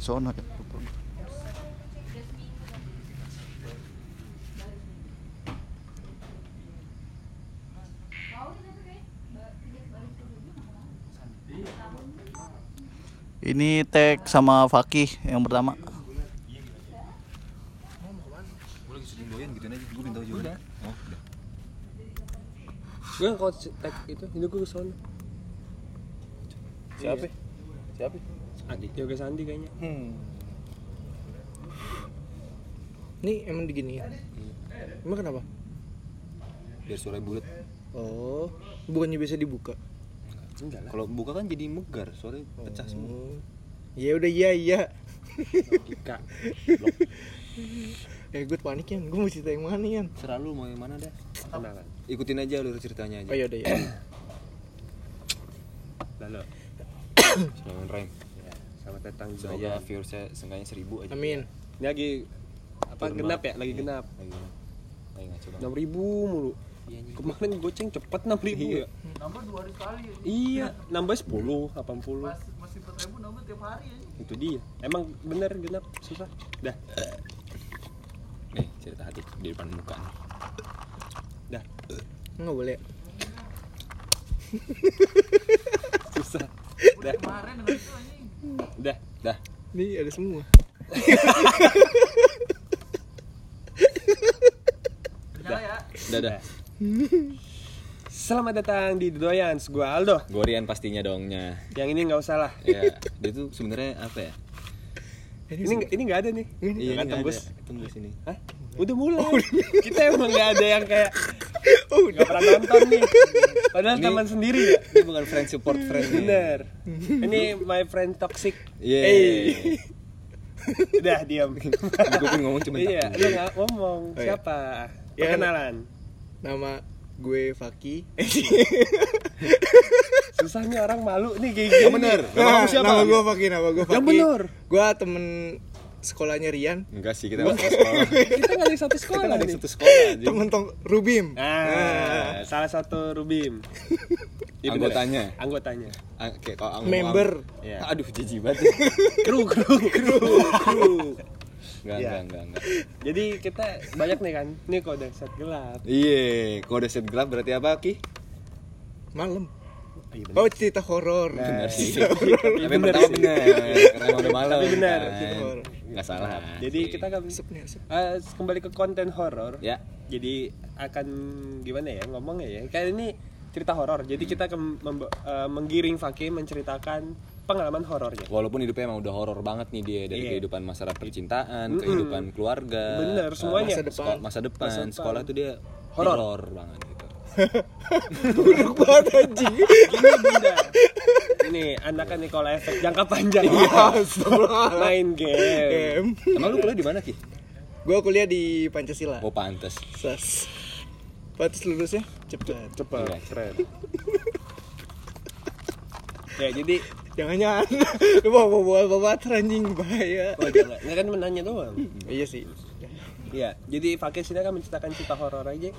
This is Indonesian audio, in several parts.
Sono. Ini tag sama Fakih yang pertama. Gue lagi syuting doyan gituin aja. Gue minta juga. Oh, udah. Gue kalau tag itu, ini gue ke sana Siapa? Siapa? Adi, Yoga Sandi kayaknya Hmm. Ini emang digini ya? Emang kenapa? Biar suara bulat. Oh, bukannya biasa dibuka. Enggak lah Kalau buka kan jadi megar, suaranya pecah semua. Oh. Ya udah iya iya. Ika Eh gue panik ya, gue mau cerita yang mana ya? Serah lu mau yang mana dah. Kenalan Ikutin aja lu ceritanya aja. Oh ya udah ya. Lalu Selamat datang Semoga Doyan viewersnya seenggaknya seribu aja. Amin. Ini lagi Apa, Turun genap ya? Lagi Iya, genap Lagi genap. Lagi ngaco banget. 6 ribu mulu Iya. Kemarin goceng cepet 6 ribu Iya. ya Nambah 2 hari sekali Iya, nambah 10, 80 Masih 4 ribu nambah tiap hari ya. Itu dia Emang bener genap, susah Dah, Nih, cerita hati di depan muka nih. dah, Enggak boleh. susah Dah, Kemarin dengan itu anjing. dah Dah. Nih ada semua. Nyala ya. Dah, dah. Selamat datang di Doyans, gua Aldo Gorian pastinya dongnya. Yang ini nggak usah lah Ya, dia tuh sebenarnya apa ya? Ini ini nggak ada nih Iya, Nggak nggak tembus ada. Tembus ini. Hah? Udah mulai. Kita emang nggak ada yang kayak nggak pernah nonton nih. Padahal Ini- teman sendiri ya. Ini bukan friend support friend. Bener. Ini my friend toxic. Yeay. Udah diam. Gue pun ngomong cuma iya, lu nggak ngomong. Oh, iya. Siapa? Ya, Perkenalan. Nama gue Faki. Susahnya orang malu nih kayak gini. Yang bener. Nama siapa? Nama gue Faki, nama gue Faki. Yang bener. Gue temen sekolahnya Rian. Enggak sih, kita nggak satu sekolah. Kita nggak di satu Kita sekolah nggak ada nih. satu sekolah anjing. Temen tong Rubim. Ah, salah satu Rubim. Iya, bener. Anggotanya. Anggotanya. Ah, Kayak kalau ang- Member. Iya. Aduh, jijik banget. Kru, kru, kru, kru. Enggak, Iya. enggak, enggak, enggak. Jadi kita banyak nih kan. Ini kode set gelap. Iya, kode set gelap berarti apa, Ki? Malam. Iya Oh cerita horor. Benar sih. Cerita horor. Tapi pertama benar, karena udah malam. Tapi benar. kan. Nggak salah. Jadi kita kan asep. eh, kembali ke konten horor. ya, Jadi akan gimana ya ngomongnya ya? Kayak ini cerita horor. Jadi kita akan eh, menggiring Fakih menceritakan pengalaman horornya. walaupun hidupnya emang udah horor banget nih dia dari Iya. kehidupan masyarakat percintaan, Mm-mm. kehidupan keluarga, Bener, eh, semuanya. Masa depan. masa depan, Masa depan. sekolah tuh dia Horor. horor banget. Buruk banget anjing. Gini bunda. Ini anakan Nikola efek jangka panjang. Main game. Em. Emang lu kuliah di mana, Ki? Gue kuliah di Pancasila. Oh, pantes. Sas. Pantes lulusnya cepet. Cepat, Iya. keren. ya jadi Jangan-jangan lu bawa bawa bawa anjing bahaya. oh jangan nggak kan menanya doang Iya sih. Iya, jadi Fakir sini akan menceritakan cerita horor aja.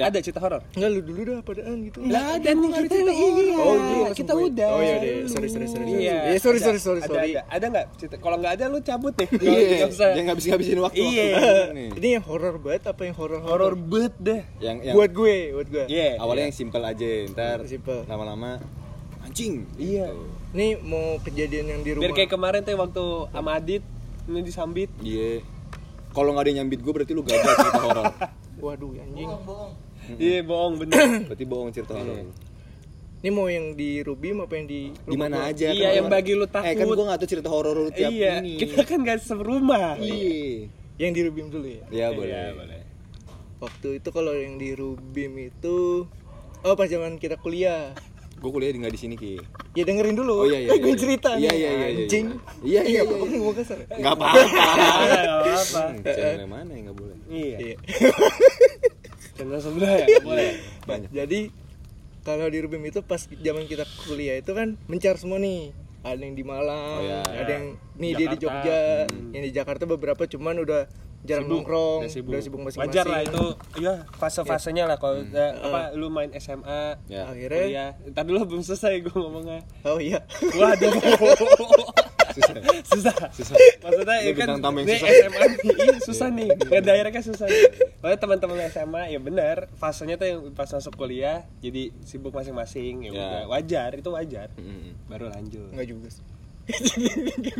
Ya. Ada cerita horor. Enggak lu dulu dah padaan gitu. Lah, dan nih kita iya. Oh iya, kita udah. Oh iya deh, sorry sorry sorry. sorry. Iya. Eh, sorry ada, sorry sorry ada, sorry. Ada, ada nggak cerita? Kalau nggak ada lu cabut nih. Iya, bisa ngabisin waktu. Iya. Ini yang horor banget apa yang horor Horor bet deh. Yang yang Buat gue, buat gue. Iya. awalnya yang simple aja, ntar Simple. lama-lama anjing. Iya. Gitu. Ini mau kejadian yang di rumah. Biar kayak kemarin tuh waktu sama Adit ini disambit. Iya. Kalau nggak ada yang nyambit gue berarti lu gagal cerita horor. Waduh anjing. Iya, bohong bener. Berarti bohong cerita horor. Ini mau yang di Rubim apa yang di Di mana aja? Iya, kan yang bagi lu Eh kan takut. gue nggak tahu cerita horor lu tiap iya, ini. kita kan gak serumah. Iya. Yang di Rubim dulu ya. Ya boleh. Iya, boleh. Waktu itu kalau yang di Rubim itu Oh pas zaman kita kuliah Gue kuliah di nggak di sini ki. Ya dengerin dulu Oh iya iya. Eh, Gue iya. cerita Iya iya iya. iya. Anjing Iya iya. Iya iya. gue kasar Nggak apa-apa. Nggak apa-apa. Hmm, Channel yang mana yang nggak boleh? Iya. Iya Channel sebelah ya, boleh. Banyak. Jadi kalau di Rubim itu pas zaman kita kuliah itu kan mencar semua nih ada yang di Malang, Oh, iya. ada yang nih dia di Jakarta. Jogja, Hmm. yang di Jakarta beberapa cuman udah jarang nongkrong, udah sibuk. udah sibuk masing-masing. Wajar lah itu, iya fase-fasenya lah kalau udah, apa lu main SMA, Ya. Akhirnya, kuliah. Ntar dulu belum selesai gue ngomongnya. oh iya, Waduh. susah maksudnya Ini ya kan bintang tamu yang ini susah. SMA nih iya, susah nih ngedirectnya susah nih Pokoknya teman-teman SMA ya benar fasenya tuh yang pas masuk kuliah jadi sibuk masing-masing ya Ya. wajar itu wajar baru lanjut Enggak juga sih.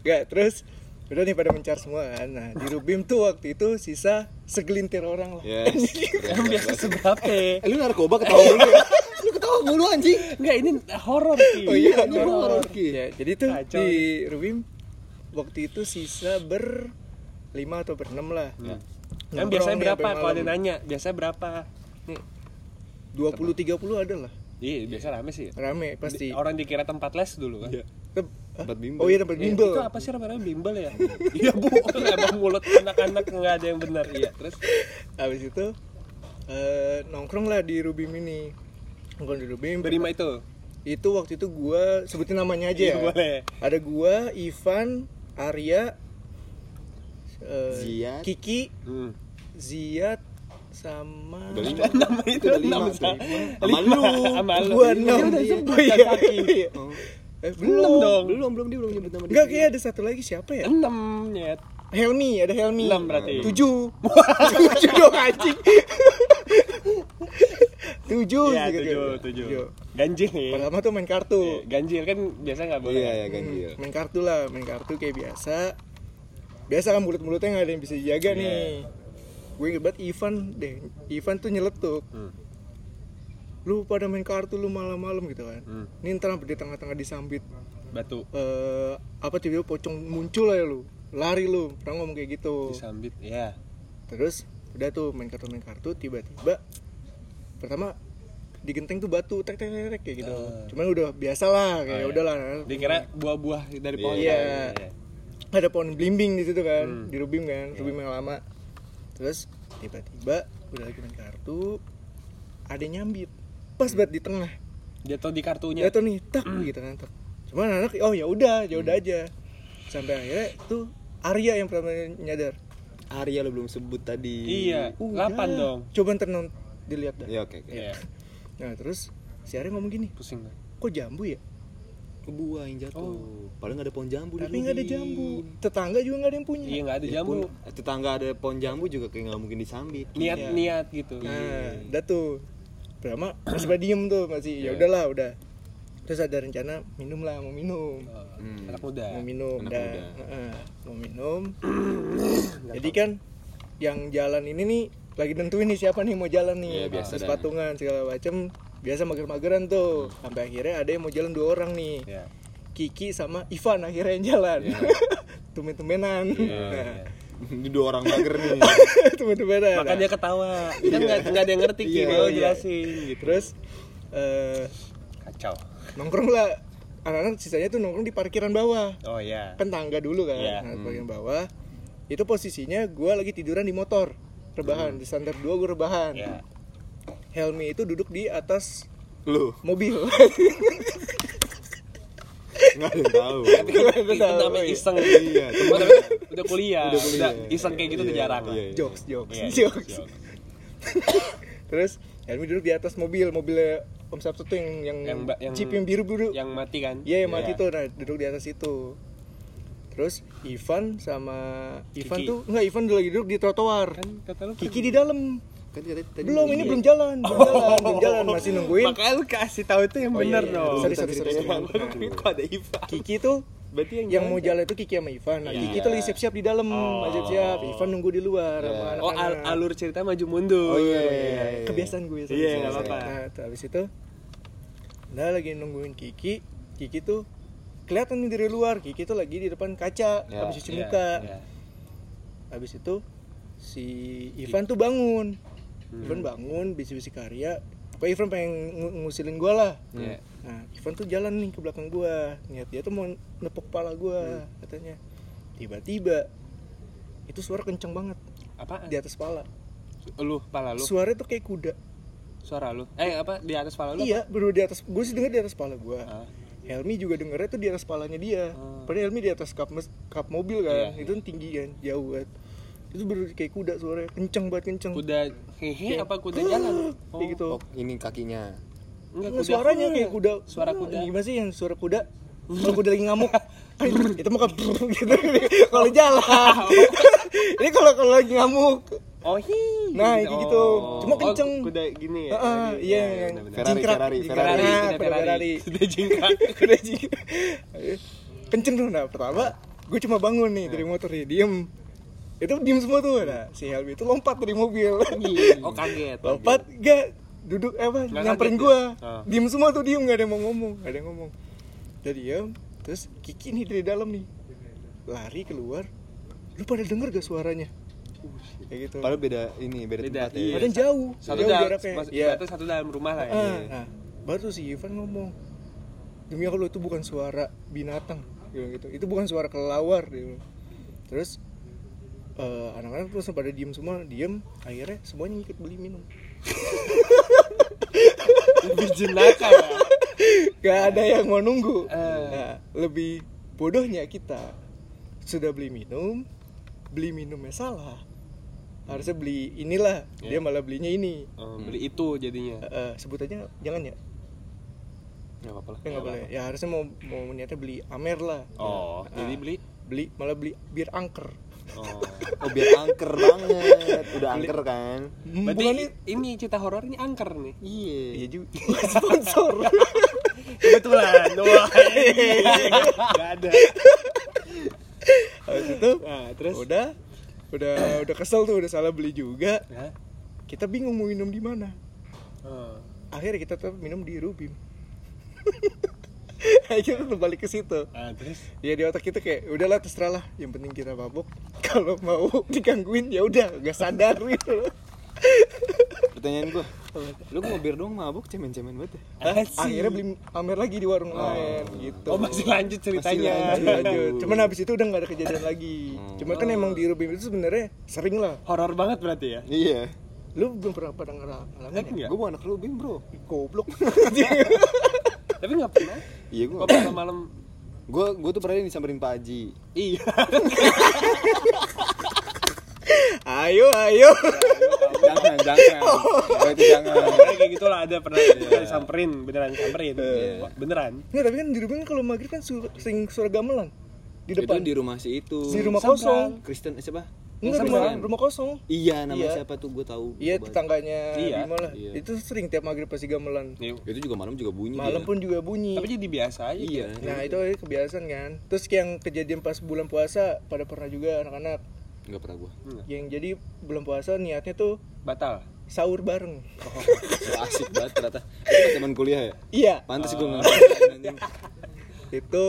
Enggak, terus udah nih pada mencar semua kan. Nah, di Rubim tuh waktu itu sisa segelintir orang lah. Yes. yang biasa seberapa Eh, lu narkoba ketawa mulu ya? Ketawa mulu anjing. enggak ini horor Ki. Oh iya, Ini horor Ya, jadi tuh Kacau. di Rubim waktu itu sisa ber lima atau berenam lah. Nongkrong Kan biasanya berapa kalau ada nanya? Biasanya berapa? Nih, 20 30 ada lah. iya biasa rame sih. Rame pasti. Di- Orang dikira tempat les dulu kan. Hah? Tempat bimbel. Oh iya tempat Iya, bimbel. Itu apa sih namanya bimbel ya? Iya bu, emang mulut anak-anak nggak ada yang benar. Iya, terus Habis itu eh, nongkrong lah di Rubim ini. Di Rubim. berima itu. Itu waktu itu gua sebutin namanya aja Iya, ya. boleh. Ada gua, Ivan, Arya, eh, Ziad. Kiki, Hmm. Ziad sama Udah lima. Nama itu Udah lima. Sama lu. Sama lu. Gua Dia enam. udah Iya. sebut Oh, iya. Iya. Oh. Eh, Belum belum. dong. Belum, belum dia belum nyebut nama dia. Enggak kayak ada satu lagi siapa ya? Enam nyet. Helmi, ada Helmi. Enam berarti. Tujuh. tujuh dong anjing. tujuh. Iya, sih, tujuh, tujuh. Ganjil nih. Pertama tuh main kartu. Iya, Ganjil kan biasa nggak boleh. Iya, ya ganjil. main kartu lah main kartu kayak biasa biasa kan mulut-mulutnya nggak ada yang bisa dijaga Iya. nih gue inget banget Ivan deh Ivan tuh nyeletuk Hmm. lu pada main kartu lu malam-malam gitu kan Hmm. ini ntar di tengah-tengah disambit Batu eh apa tiba-tiba pocong muncul lah ya lu lari lu pernah ngomong kayak gitu disambit. Iya. terus udah tuh main kartu main kartu tiba-tiba pertama di genteng tuh batu tek tek tek tek, kayak gitu Oh. cuman udah biasa lah kayak Oh, iya. udahlah Dikira buah-buah dari pohon. Iya. Iya. ada pohon blimbing di situ kan Hmm. di Rubim kan Rubim yang lama terus tiba-tiba udah lagi main kartu ada nyambit pas banget di tengah Jatuh di kartunya. ya tuh nih tak gitu kan tak cuman anak oh ya udah ya udah Hmm. aja sampai akhirnya tuh Arya yang pertama nyadar Arya lu belum sebut tadi. Iya. Udah. Delapan dong. coba ntar dilihat dah Ya oke oke. Iya. Nah terus si Arya ngomong gini Pusing gue. kok jambu ya Buah yang jatuh. Oh. Padahal nggak ada pohon jambu di tapi nggak ada jambu tetangga juga nggak ada yang punya Iya nggak ada Ya jambu. pun, tetangga ada pohon jambu juga kayak nggak mungkin disambit. Niat Iya. niat gitu. Nah, udah tuh. Pertama masih pada diem tuh masih ya udahlah udah. Terus ada rencana minum lah mau minum. Oh, Hmm. Anak muda. Mau minum Anak dah. muda. Heeh, mau minum. Jadi kan yang jalan ini nih lagi nentuin nih siapa nih mau jalan nih. Iya, biasa patungan segala macem biasa mager-mageran tuh. Sampai akhirnya ada yang mau jalan dua orang nih. Iya. Kiki sama Ivan akhirnya yang jalan. Tumen-tumenan. Nah, Ini dua orang mager nih. Tumen-tumenan. Makanya dia ketawa. Kan nggak nggak ada yang ngerti Ki, Iya, mau iya. jelasin gitu. Terus eh Kacau. nongkrong lah anak-anak sisanya tuh nongkrong di parkiran bawah Oh iya. kan tangga dulu kan Iya. nah, parkiran bawah itu posisinya gue lagi tiduran di motor rebahan di standar 2 gue rebahan Iya. Helmi itu duduk di atas Lu mobil nggak ada yang tahu. Itu namanya iya. iseng. Iya, udah kuliah. Udah kuliah. iseng kayak gitu tuh Iya, jarang. iya, iya. jokes jokes jokes jokes. terus Helmi duduk di atas mobil mobilnya Om Sabtu tuh yang yang, Yang yang- jeep yang biru biru Yang mati kan? Iya yang mati tuh, nah duduk di atas itu. Terus Ivan sama Ivan Kiki. tuh enggak Ivan udah lagi duduk di trotoar. Kan kata lu Kiki di dalam. Kan katanya tadi Belum, ini Iya. belum jalan, belum jalan, belum jalan, masih nungguin. Makanya lu kasih tahu itu yang Oh, benar iya, iya. dong. Sorry, sorry, sorry, sorry. Kok ada Iva? Kiki tuh Berarti yang, yang mau jalan itu Kiki sama Ivan. Nah, Iya. Kiki tuh lagi siap-siap di dalam, Oh. siap-siap. Ivan nunggu di luar sama Oh, al- alur cerita maju mundur. Oh, iya, Iya, iya, iya. kebiasaan gue Iya, sorry, nggak sorry. apa-apa. Nah, habis itu Nah, lagi nungguin Kiki. Kiki tuh kelihatan nih dari luar. Kiki tuh lagi di depan kaca Ya, habis cuci Iya, muka. iya. Habis itu si Ivan tuh bangun. Hmm. Ivan bangun bisik-bisik karya. Pokoknya Ivan pengen ngu- ngusilin gua lah. Iya. Nah, Ivan tuh jalan nih ke belakang gua. Niat dia tuh mau nepuk kepala gua Hmm. katanya. Tiba-tiba itu suara kenceng banget Apaan? di atas kepala. Lu, pala lu. Suaranya tuh kayak kuda. Suara lu. Eh, apa di atas pala lu? Iya, baru di atas. Gue sih denger di atas kepala gua. Ah. Helmi juga dengernya tuh di atas kepalanya dia. Oh. Padahal Helmi di atas kap mes- kap mobil kan. Iya, itu kan tinggi kan, jauh kan. Itu baru kayak kuda suaranya, kenceng banget kenceng. Kuda hehe apa kuda jalan? Kayak gitu. Oh, ini kakinya. Enggak, Nggak, suaranya kayak kuda. Suara kuda. Gimana sih yang suara kuda? Kalau kuda lagi ngamuk. itu, mah gitu kalau jalan ini kalau kalau lagi ngamuk Oh hi. Nah, kayak gitu. Cuma kenceng. Oh, kuda gini ya. Heeh, Lagi- iya, ya, yang benar-benar. Ferrari, Ferrari, jingkrak. Ferrari, Nah, kuda Ferrari. Jingkrak. Kuda jingkrak. Kenceng tuh, nah pertama gue cuma bangun nih dari motor nih, diem itu diem semua tuh, nah si Helmi itu lompat dari mobil Oh kaget. lompat gak duduk eh, apa Nggak nyamperin gua ya? Oh. diem semua tuh diem gak ada yang mau ngomong gak ada yang ngomong jadi diem terus Kiki nih dari dalam nih lari keluar lu pada denger gak suaranya kayak gitu Padahal beda ini, beda, Beda, tempat ya. iya. Padahal jauh Satu jauh dalam, jaraknya mas- berarti satu dalam rumah lah ya. Ah, nah, baru tuh si Ivan ngomong demi Allah itu bukan suara binatang gitu itu bukan suara kelelawar dia bilang. terus eh, anak-anak terus pada diem semua diem akhirnya semuanya ikut beli minum Lebih jenaka ya. gak ada yang mau nunggu Eh. nah, lebih bodohnya kita sudah beli minum beli minumnya salah harusnya beli inilah dia Iya. malah belinya ini Oh, beli itu jadinya. Eh, eh, sebut aja jangan ya Enggak apa-apa lah. ya nggak boleh ya harusnya mau mau niatnya beli amer lah Oh, Nah, jadi beli beli malah beli bir angker Oh. Oh, biar angker banget. Udah angker kan? Hmm, Berarti bukan ini cerita horor ini angker nih. Iya. iya juga sponsor Kebetulan. Wah. Enggak ada. habis itu Nah, terus udah udah udah kesel tuh udah salah beli juga. Hah? kita bingung mau minum di mana. Akhirnya kita tetap minum di Rubim. Akhirnya tuh balik ke situ. Ah, terus? Ya di otak kita kayak udahlah terserah lah yang penting kita mabuk. Kalau mau digangguin ya udah gak sadar gitu. loh Pertanyaan gua. Lu mau bir doang mabuk cemen-cemen banget ya? Akhirnya beli amer lagi di warung lain gitu Oh, masih lanjut ceritanya. Lanjut, lanjut. Cuman habis itu udah gak ada kejadian lagi. Cuma kan emang di Rubim itu sebenarnya sering lah. Horor banget berarti ya? Iya. Lu belum pernah pada ngalamin ya? Gua bukan anak Rubin, Bro. Goblok. Tapi enggak pernah. Iya, nggak pas malam Gua gua tuh pernah disamperin Pak Haji. Iya. ayo, ayo. Jangan, jangan. Berarti jangan. kayak gitu lah ada pernah kita disamperin, beneran disamperin. Wah, Beneran. Nggak, tapi kan di Rubim kalau maghrib kan sur- sering suara gamelan di depan. Itu di rumah si itu. Di rumah kosong. Kristen eh, siapa? Enggak, rumah, rumah kosong. Iya, namanya Iya. siapa tuh gua tahu. Iya, tetangganya Iya. Bima lah. Iya. Itu sering tiap maghrib pasti gamelan. Nih, Itu juga malam juga bunyi Malam dia. pun juga bunyi. Tapi jadi biasa aja. Iya. gitu. Nah, itu kebiasaan kan. Terus yang kejadian pas bulan puasa pada pernah juga anak-anak Enggak pernah gua. yang jadi bulan puasa niatnya tuh Batal. sahur bareng. So asik banget ternyata. Itu zaman kuliah ya? Iya, Pantes gua enggak. itu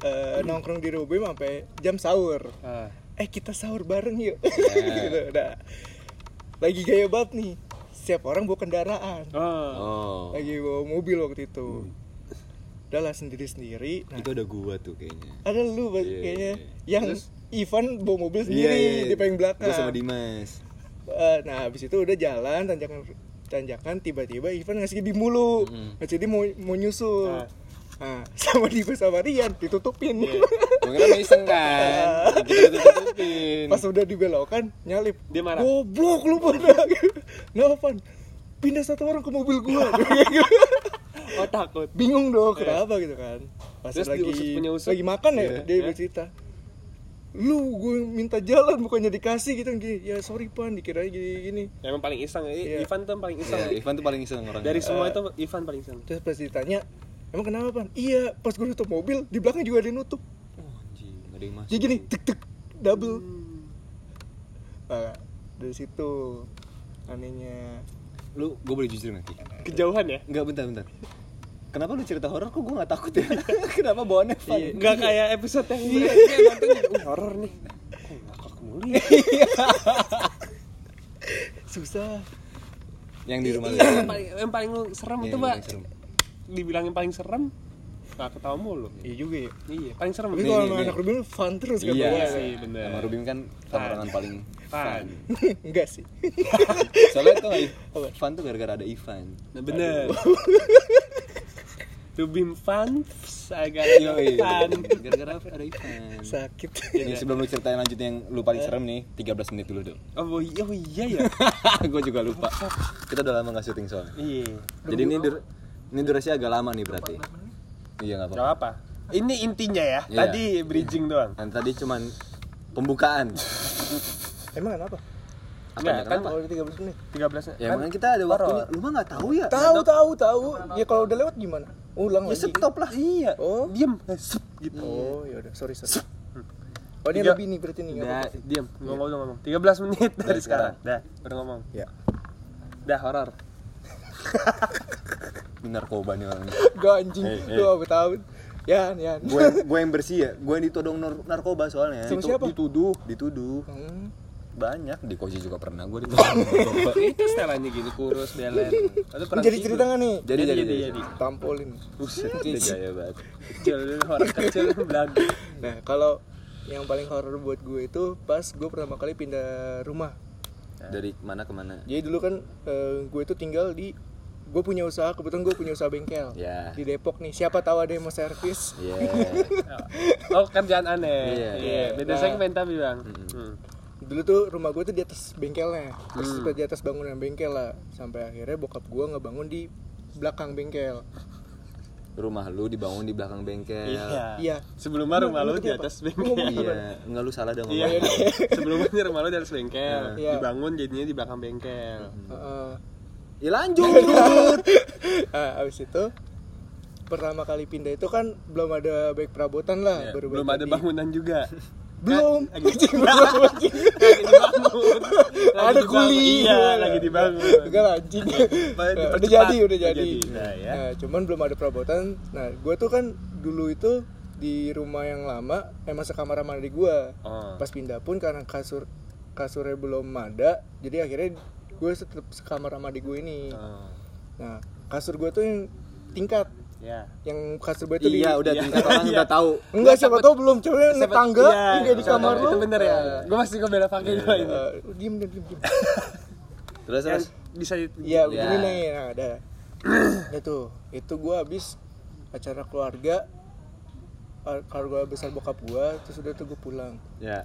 eh, nongkrong di Rubim sampai jam sahur. Ah. Eh kita sahur bareng yuk. Iya. gitu, udah. Lagi gaya banget nih. Setiap orang bawa kendaraan. Oh. Oh. Lagi bawa mobil waktu itu. Udah lah sendiri-sendiri. Nah, Itu ada gua tuh kayaknya. ada lu Iya, kayaknya iya. yang Ivan bawa mobil sendiri di paling belakang. Gua sama Dimas. Eh, nah habis itu udah jalan tanjakan tanjakan tiba-tiba Ivan ngasih di mulu Mm. ngasih dia mau mau nyusul Ah. nah sama Dimas sama Rian ditutupin kira iseng kan. Kita tutupin. pas udah dibelokan nyalip Dia marah? goblok lu pada Novan pindah satu orang ke mobil gua Oh, takut. bingung dong kenapa gitu kan pas Terus lagi diusut punya usut? lagi makan ya Iya. dia Iya. bercerita lu gue minta jalan bukannya dikasih gitu gini ya sorry pan dikira gini gini Yang paling iseng, Iya. Ivan tuh paling iseng. Iya, Ivan tuh paling iseng orang. Dari semua itu Ivan paling iseng. terus pas ditanya emang kenapa pan iya pas gue nutup mobil di belakang juga ada yang nutup Oh, anjing, enggak ada yang masuk. jadi gini tek tek double Hmm. nah, dari situ anehnya Lu gua boleh jujur nanti. Kejauhan ya? Enggak bentar bentar. Kenapa lu cerita horor kok gua gak takut ya? Kenapa bawaannya fun? Iya. Enggak kayak episode yang iya. nonton uh, horor nih. Kok ngakak mulu ya? susah Yang di rumah lu. Iya, yang paling yang paling serem Iya, itu, yang Mbak. paling serem. Dibilangin paling serem. Nggak ketawa mulu. iya juga ya Iya, paling serem. tapi Nih, kalau anak Rubin fun terus kan Iya bawaannya. sih, bener. Sama Rubim kan tongkrongan paling Fun. enggak sih Soalnya tuh? Fun tuh gara-gara ada Ivan. Nah, bener. Rubim fun agak Yo, fun. gara-gara ada Ivan. sakit Nih, sebelum lu ceritain lanjut yang lu paling serem nih, 13 menit dulu dong. Oh iya, oh iya ya. Gue juga lupa. Kita udah lama gak syuting soalnya. Iya. Jadi ini dur ini durasi agak lama nih berarti. Iya nggak Gak apa-apa. apa. ini intinya ya. Iya. Tadi bridging doang. Dan tadi cuman pembukaan. Emang kenapa? Apa Nggak, ya, kan? Kalau di 13 menit. 13 Ya emang kita ada waktunya. Lu mah nggak tahu ya? Tahu tahu tahu. Ya kalau udah lewat gimana? Ulang Ya lagi. stop lah. Iya. Oh. Diem. Sep, gitu. Oh, ya udah, sorry sorry. Oh, ini lebih nih berarti nih enggak Udah, apa-apa. diem. Ngomong dong ngomong. 13 menit dari sekarang. Dah, baru ngomong. Ya. Dah horor. Benar narkoba nih orang ini. Gak anjing, Eh, eh. lu apa tahun? Ya, ya. gue gue yang bersih ya gue yang ditodong nar- narkoba soalnya Sama Itu- siapa? dituduh dituduh Hmm. Banyak di kosi juga pernah gue Itu setelannya gini kurus, belen. Jadi cerita nggak nih? jadi jadi jadi, jadi, jadi. Tampolin. Buset, gaya banget Kecil, orang kecil belagu. Nah, kalau yang paling horor buat gue itu pas gue pertama kali pindah rumah. dari mana ke mana Jadi dulu kan eh, gue itu tinggal di gue punya usaha kebetulan gue punya usaha bengkel Ya. di Depok nih siapa tahu ada yang mau servis Iya Oh, kerjaan aneh. Iya. Iya, beda Nah. segmen tapi, Bang. Hmm. Dulu tuh rumah gue tuh di atas bengkelnya terus Hmm. di atas bangunan bengkel lah sampai akhirnya bokap gue ngebangun di belakang bengkel rumah lu dibangun di belakang bengkel Iya. iya Sebelumnya rumah lu Lu di atas bengkel. iya nggak lu salah dong Iya. Sebelumnya rumah lu di atas bengkel. Iya. Dibangun jadinya di belakang bengkel. Heeh. ya lanjut nah, abis itu pertama kali pindah itu kan belum ada baik perabotan lah Iya, baru Belum ada bangunan juga. belum Kan, Anjing, belum anjing. Lagi dibangun. Lagi ada kuli Iya, lagi dibangun. enggak anjing udah jadi udah jadi jadi. Nah, ya. Nah, cuman belum ada perabotan nah gue tuh kan dulu itu di rumah yang lama emang sekamar sama adik gue Oh. pas pindah pun karena kasur kasurnya belum ada jadi akhirnya gue tetap sekamar sama adik gue ini Oh. nah kasur gue tuh yang tingkat Ya. yang kasur gue tuh iya di udah Iya. tingkat orang Iya. udah tahu enggak siapa tahu belum coba naik tangga Iya, ini kayak di kamar Itu bener ya. Gue masih gue bela pakai gue ini. eh, diem diem diem, terus Yang terus bisa di- Iya Ya. begini nih, nah ada. itu, itu gue habis acara keluarga, keluarga besar bokap gue, terus udah tuh gue pulang. ya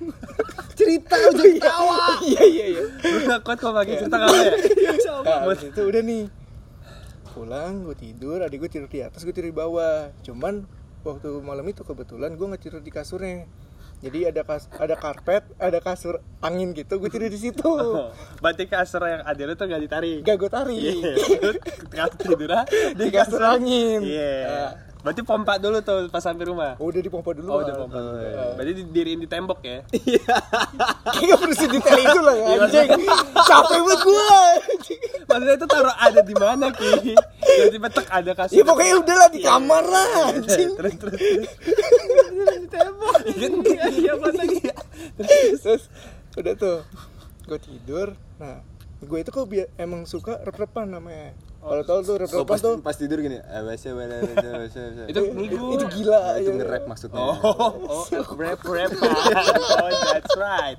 Cerita udah tawa. Iya iya iya. Lu gak kuat kalau pakai cerita kamu ya? Nah, itu udah nih pulang gue tidur adik gue tidur di atas gue tidur di bawah cuman waktu malam itu kebetulan gue nggak tidur di kasurnya jadi ada kas ada karpet ada kasur angin gitu gue tidur di situ Berarti kasur yang ada tuh gak ditarik. gak gue tarik Iya. Kasur tidur ah, di kasur angin Iya. Nah, Berarti pompa dulu tuh pas sampai rumah. udah dipompa dulu Oh, udah pompa dulu. ya. Berarti didiriin di tembok ya. Kayaknya perlu sedetail itu lah ya anjing Capek banget gue Maksudnya itu taruh ada di mana ki? Tiba-tiba tek ada kasur. Ya pokoknya udah lah di kamar lah anjing terus terus. terus. di tembok. Iya iya lagi? Terus udah tuh Gue tidur Nah gue itu kok emang suka rep-repan namanya Kalau tau tuh oh, rep-repan pas, tuh pas tidur gini eh, wes, wes, wes. Itu. Itu gila itu nge-rap maksudnya Oh, oh, rap rap. Oh, that's right.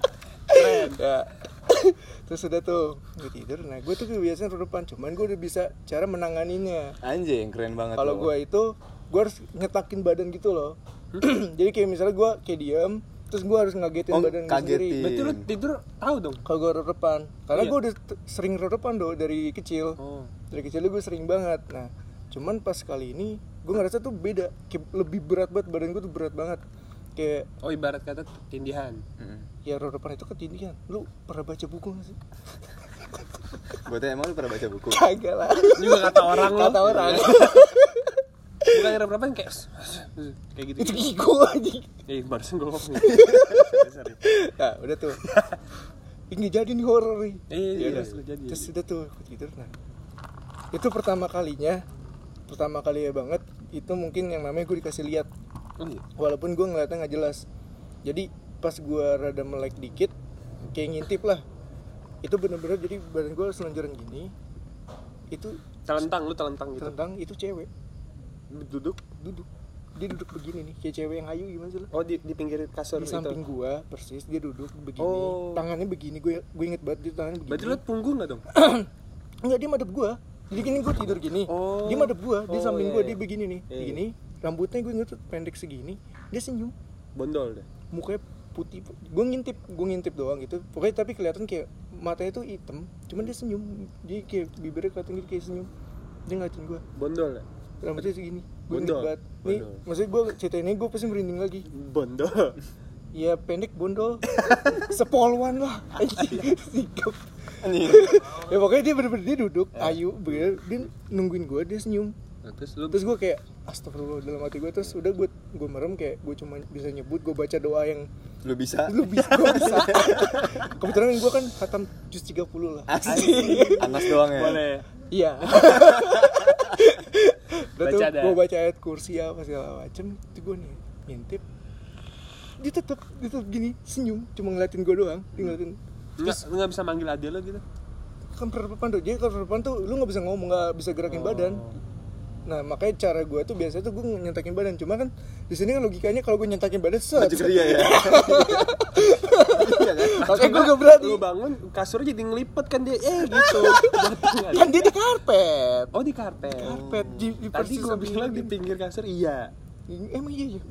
Ya Terus udah tuh Gue tidur. Nah gue tuh kebiasaan rep-repan Cuman gue udah bisa cara menanganinya. Anjing keren banget Kalau gue itu Gue harus ngetakin badan gitu loh. Jadi kayak misalnya gue kayak diem Terus gue harus ngagetin Oh, badan gue sendiri. Berarti lu tidur tahu dong. kalau gue repan karena Iya. gue udah sering repan do dari kecil. Oh. dari kecil gue sering banget. Nah cuman pas kali ini gue ngerasa tuh beda. Kayak lebih berat banget badan gue tuh berat banget kayak Oh, ibarat kata tindihan. Mm-mm. ya repan itu ketindihan lu pernah baca buku gak sih Gue tanya emang lu pernah baca buku? kagak lah Juga kata orang lo. kata orang Bukan rapan kayak kayak gitu. itu gigo aja Eh, barusan gue ngomong. Nah udah tuh ini jadi nih horor nih Eh, iya, Ya udah. sudah jadi. terus udah tuh tidur nah itu pertama kalinya pertama kali ya banget itu mungkin yang namanya gue dikasih lihat Oh iya. walaupun gue ngeliatnya nggak jelas jadi pas gue rada melek dikit kayak ngintip lah itu bener-bener jadi badan gue selonjoran gini itu Telentang lu telentang gitu. tentang itu cewek Duduk. duduk dia duduk begini nih kayak cewek yang ayu gimana sih lo Oh di di pinggir kasur di itu. samping gue persis dia duduk begini Oh. tangannya begini gue gue inget banget dia tangannya begini Berarti lu punggung gak dong? enggak dia madep gue jadi gini gue tidur gini Oh. dia madep gue dia Oh, samping iya, gue iya. dia begini nih Iya, iya. begini rambutnya gue tuh pendek segini dia senyum. Bondol deh. mukanya putih gue ngintip gue ngintip doang gitu. Pokoknya tapi kelihatan kayak matanya tuh hitam cuman dia senyum. Dia kayak bibirnya kelihatan gitu kayak senyum. Dia ngeliatin gue. Bondol ya. rambutnya segini. Gue Bondo. banget. Nih maksudnya gue cerita ini gue pasti merinding lagi. Bondo. ya pendek bondol. Sepoluan lah. Anjing sikap. Ya pokoknya dia bener-bener dia duduk ayu bener dia nungguin gue dia senyum Nah, terus lu terus gue kayak astagfirullah dalam hati gue terus udah gue gue merem kayak gue cuma bisa nyebut gue baca doa yang Lu bisa? lu bisa gue bisa kebetulan gue kan hatam juz 30 lah Asik. Anas doang ya. boleh. iya udah tuh Baca dah. gue baca ayat kursi apa segala macem itu gue nih ngintip dia tetep dia tetep gini senyum cuma ngeliatin gue doang dia ngeliatin Enggak, lu nggak bisa manggil adil lo gitu. kan depan tuh jadi kalau depan tuh lu nggak bisa ngomong nggak bisa gerakin badan nah makanya cara gue tuh biasanya tuh gue nyentakin badan. Cuma kan di sini kan logikanya kalau gue nyentakin badan set Maju dia ya. Iya kan? makanya gue gak berani Lu bangun kasur jadi ngelipet kan dia. Eh gitu. Kan dia di karpet. Oh di karpet. karpet di, di Tadi samping bilang di pinggir kasur iya. emang iya iya.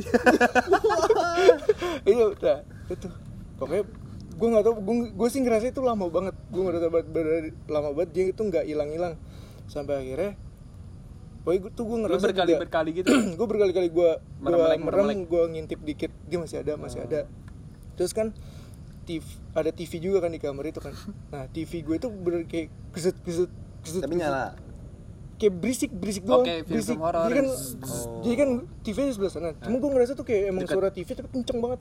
Iya udah. Itu. Pokoknya gue nggak tau gue gue sih ngerasa itu lama banget. Gue nggak tahu banget lama banget dia itu nggak hilang hilang sampai akhirnya Pokoknya gue tuh gue Lu ngerasa berkali-berkali gitu. gue berkali-kali gue Merem gue merem gue ngintip dikit dia masih ada masih ada. Terus kan TV, ada TV juga kan di kamar itu kan. Nah TV gue itu bener kayak keset keset keset Tapi nyala. kayak berisik berisik doang. Film berisik. jadi kan Oh. jadi kan TV di sebelah sana. Cuma gue ngerasa tuh kayak emang Dekat. suara TV tapi kenceng banget.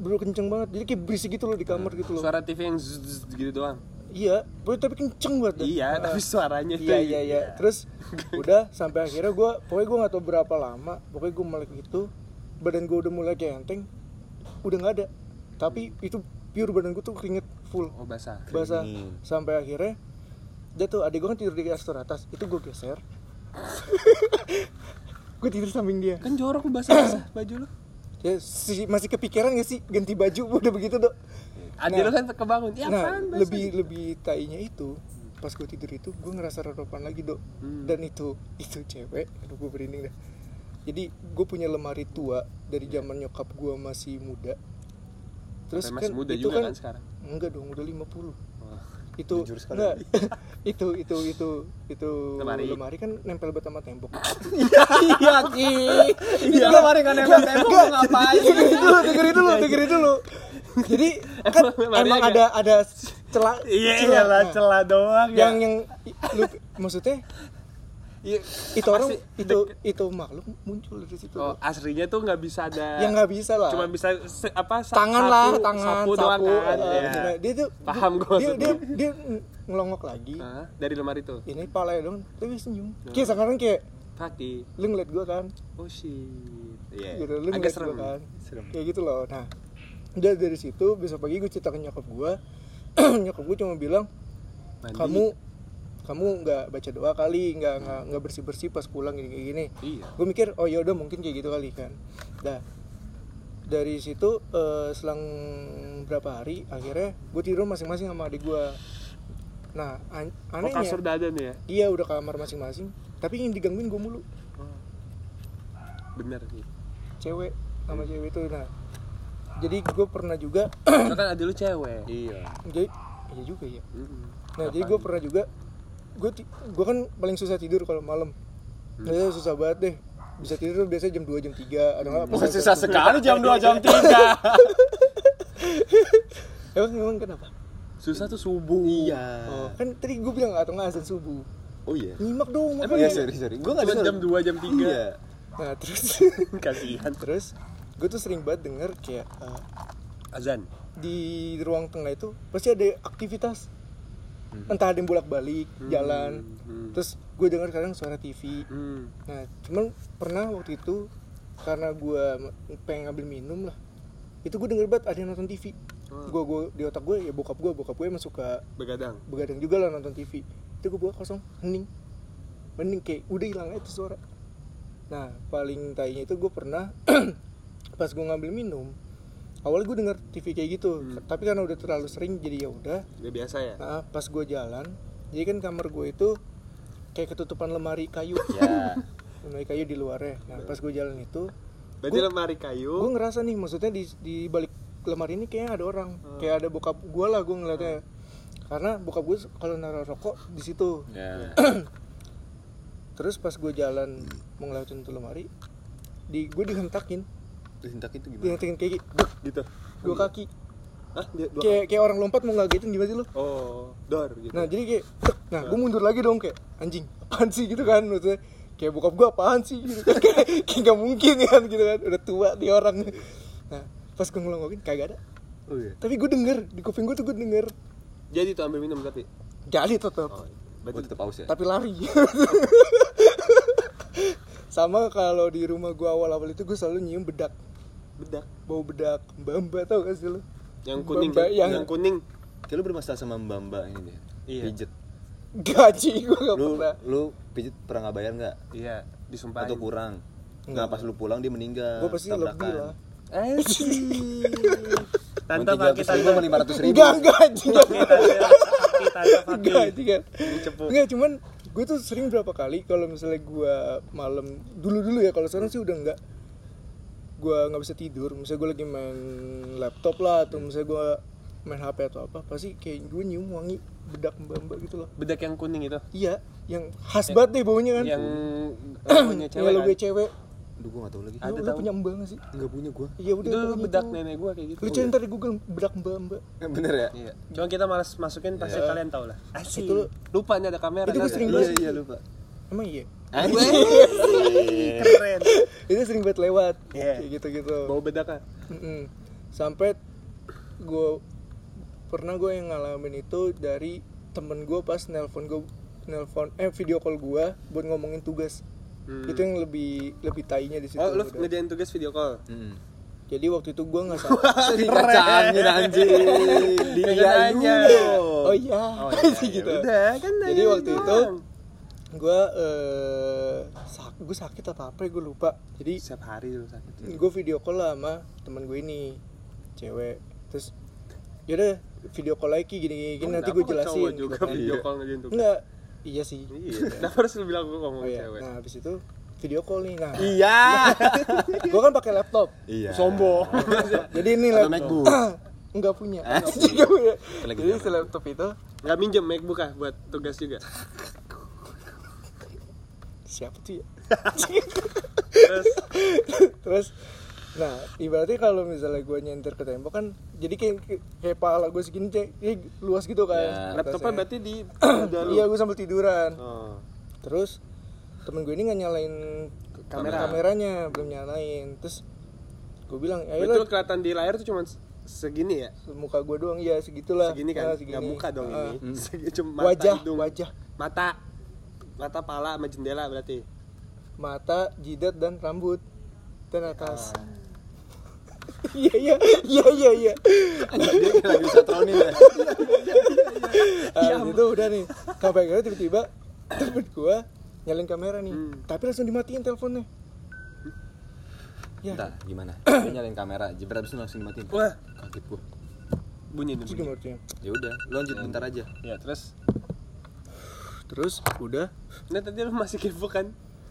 Bener kenceng banget. Jadi kayak berisik gitu loh di kamar gitu loh. Suara TV yang zzz, zzz gitu doang. Iya pokoknya tapi kenceng banget. Iya, Ah. tapi suaranya tuh iya iya iya terus udah sampai akhirnya gue pokoknya gue nggak tahu berapa lama pokoknya gue melek gitu badan gue udah mulai kayak enteng udah nggak ada tapi itu pure badan gue tuh keringet full Oh, basah. basah Keringin. sampai akhirnya dia tuh adik gue kan tidur di kasur atas itu gue geser gue tidur samping dia Kan jorok lu basah-basah baju lu. ya si, masih kepikiran gak sih ganti baju udah begitu dok Adil lu Nah. kan kebangun. Ya nah apaan, basah? lebih lebih tainya itu pas gue tidur itu gue ngerasa reropan lagi dok Hmm. dan itu itu cewek aduh gue berinding dah jadi gue punya lemari tua dari zaman nyokap gue masih muda terus Sampai masih kan muda itu juga kan, kan sekarang. enggak dong udah 50 Wah. Itu enggak itu itu itu itu Lemari. kan nempel banget sama tembok Iya, Ki. Itu kemarin kan nempel tembok ngapain? dulu dengerin dulu dengerin dulu jadi kan Emang lemari ada ada celah Iya, celah. celah doang ya. yang yang lu maksudnya Iya. itu orang Pasti itu dek- itu makhluk muncul dari situ Oh, aslinya tuh nggak bisa ada. yang nggak bisa lah Cuma bisa se- apa? sa- tangan sapu- lah tangan sapu, doang kan. Iya. nah, dia tuh Paham gua dia, dia, dia ngelongok lagi Hah? dari lemari tuh. ini pala dong tapi senyum kayak sekarang kayak Kaki. lu ngeliat gua kan Oh shit. Iya. gitu lu Agak serem. kan Serem. kayak gitu loh nah udah dari situ besok pagi gue cerita ke nyokap gua nyokap gue cuma bilang Mandi. kamu kamu nggak baca doa kali nggak nggak nggak bersih bersih pas pulang gini gini. Iya. gue mikir oh ya udah mungkin kayak gitu kali kan dah dari situ eh, selang berapa hari akhirnya gue tidur masing-masing sama adik gue nah an- Oh, anehnya kasur dadan ya. iya udah kamar masing-masing tapi yang digangguin gue mulu Oh. Bener sih. cewek sama cewek itu nah jadi gue pernah juga kan ada lu cewek. Iya. jadi iya juga ya Mm-mm. nah jadi gue pernah juga gue gue kan paling susah tidur kalau malam Biasanya susah banget deh bisa tidur biasanya jam 2 jam 3 atau enggak pas Bukan susah sekali jam 2 jam 3. emang emang kenapa Susah tuh subuh. Iya. oh, kan tadi gue bilang atau enggak azan subuh Oh iya. nyimak dong Emang Iya, makanya sorry, sorry. Gua enggak Cuma jam 2 jam 3. Iya. nah terus Kasihan. terus gue tuh sering banget denger kayak eh, Azan. di ruang tengah itu pasti ada aktivitas entah ada yang bolak balik jalan hmm. terus gue dengar kadang suara TV Hmm. nah cuman pernah waktu itu karena gue pengen ngambil minum lah itu gue denger banget ada yang nonton TV Oh. gue gue di otak gue ya bokap gue bokap gue emang suka Begadang. begadang juga lah nonton TV itu gue buka kosong hening hening kayak udah hilang aja tuh suara nah paling tainya itu gue pernah pas gue ngambil minum awalnya gue denger TV kayak gitu tapi karena udah terlalu sering jadi ya udah. Gak biasa ya? nah pas gue jalan jadi kan kamar gue itu kayak ketutupan lemari kayu. Ya. lemari kayu di luarnya nah pas gue jalan itu Berarti Gua- lemari kayu. gue ngerasa nih maksudnya di di balik lemari ini kayaknya ada orang. Kayak ada bokap gue lah gue ngeliatnya. Karena bokap gue kalau naruh rokok di situ. Ya. terus pas gue jalan mau ngelewatin tuh lemari di gue dihentakin Dihentak itu gimana? dihentakin kayak gitu gitu. Dua kaki. Hah? Dia, dua kayak kayak orang lompat mau ngagetin gimana sih lo Oh, door gitu. nah jadi kayak tek, nah gue mundur lagi dong kayak anjing apaan sih gitu kan maksudnya. Kayak bokap gue apaan sih gitu kan. Kayak nggak mungkin kan gitu kan. Udah tua di orang. Nah pas gue ngelongokin kagak ada. Oh iya. tapi gue denger di kuping gue tuh gue denger. Jadi tuh ambil minum tapi. jadi tetap Oh, Berarti tetap aus ya? tapi lari. Sama kalau di rumah gue awal-awal itu gue selalu nyium bedak bedak. bau bedak mbak tau gak sih lo Yang kuning. Mbak yang- Yang kuning. Kayak lu bermasalah sama mbak ini deh. Iya. Pijet. gaji gue gak Lu pernah lu pijet pernah nggak bayar nggak? Iya, disumpahin. Atau kurang? Enggak. Nah pas lu pulang dia meninggal. gue pasti lebih lah Eh, Tante Tante pakai ribu lima ratus ribu. enggak enggak pakai. enggak kan Cepu. enggak cuman gue tuh sering berapa kali kalau misalnya gue malam dulu dulu ya kalau sekarang sih udah enggak gue nggak bisa tidur misalnya gue lagi main laptop lah atau misalnya gue main HP atau apa pasti kayak gue nyium wangi bedak mbak mbak gitu loh Bedak yang kuning itu. iya yang khas banget deh baunya kan Yang eh, punya yang cewek kalau kan? gue cewek Duh gua nggak tahu lagi. Ada lu, lu tahu. punya mbak gak sih Enggak punya gua. iya udah Itu pokoknya bedak itu. nenek gua kayak gitu. lu cari ntar di google bedak mbak mbak Bener ya? Iya. Cuma kita malas masukin pasti Iya. kalian tahu lah. Asik. Itu- lupa nih ada kamera. Itu gue kan? sering Iya banget iya lupa. emang iya Keren. itu sering banget lewat Iya. kayak gitu gitu Bau bedaknya. Mm-mm. sampai gue pernah gue yang ngalamin itu dari temen gue pas nelpon gue nelpon eh video call gue buat ngomongin tugas Hmm. itu yang lebih lebih tainya di situ Oh, lu udah. ngerjain tugas video call. Hmm. jadi waktu itu gue nggak salah Dikacangin anjing. Dia nanya. oh iya Oh, iya, gitu ya udah, kan jadi waktu itu doang. Gue eh sak gue sakit apa apa gue lupa jadi Setiap hari lu sakit. gue video call lah sama temen gue ini cewek terus yaudah video call lagi gini gini nanti gue jelasin cowok gitu juga kan. video call ngerjain tugas. enggak iya sih Iya. Kenapa harus lu bilang gue ngomong oh, iya. cewek? nah habis itu video call nih nah Iya. gue kan pakai laptop Iya. Sombong. jadi ini Atau laptop MacBook. enggak punya Ah. Nggak punya. Lagi jadi laptop itu Enggak minjem MacBook ah buat tugas juga. Siapa tuh ya Terus terus nah ibaratnya kalau misalnya gue nyenter ke tembok kan jadi kayak kayak pala gue segini kayak, luas gitu kan Ya. laptopnya berarti di iya gue sambil tiduran Oh. terus temen gue ini nggak nyalain Kamera. kameranya belum nyalain terus gue bilang ya Itu kelihatan di layar tuh cuma segini ya? muka gue doang iya segitulah Segini kan? Nggak muka dong Ah. ini. Segi- Cuma mata, wajah hidung. wajah Mata. Mata, pala sama jendela berarti. mata jidat dan rambut dan atas Ah. iya iya iya iya iya Dia lagi satronin ya. Habis itu udah nih akhirnya tiba-tiba temen gue nyalain kamera nih Hmm. tapi langsung dimatiin teleponnya ya Entah gimana. Dia nyalain kamera, jebret abis itu langsung dimatiin. Wah, Kaget gua. bunyi bunyi. Ya udah, lanjut bentar aja. Ya, terus terus udah Nah tadi lu masih kepo kan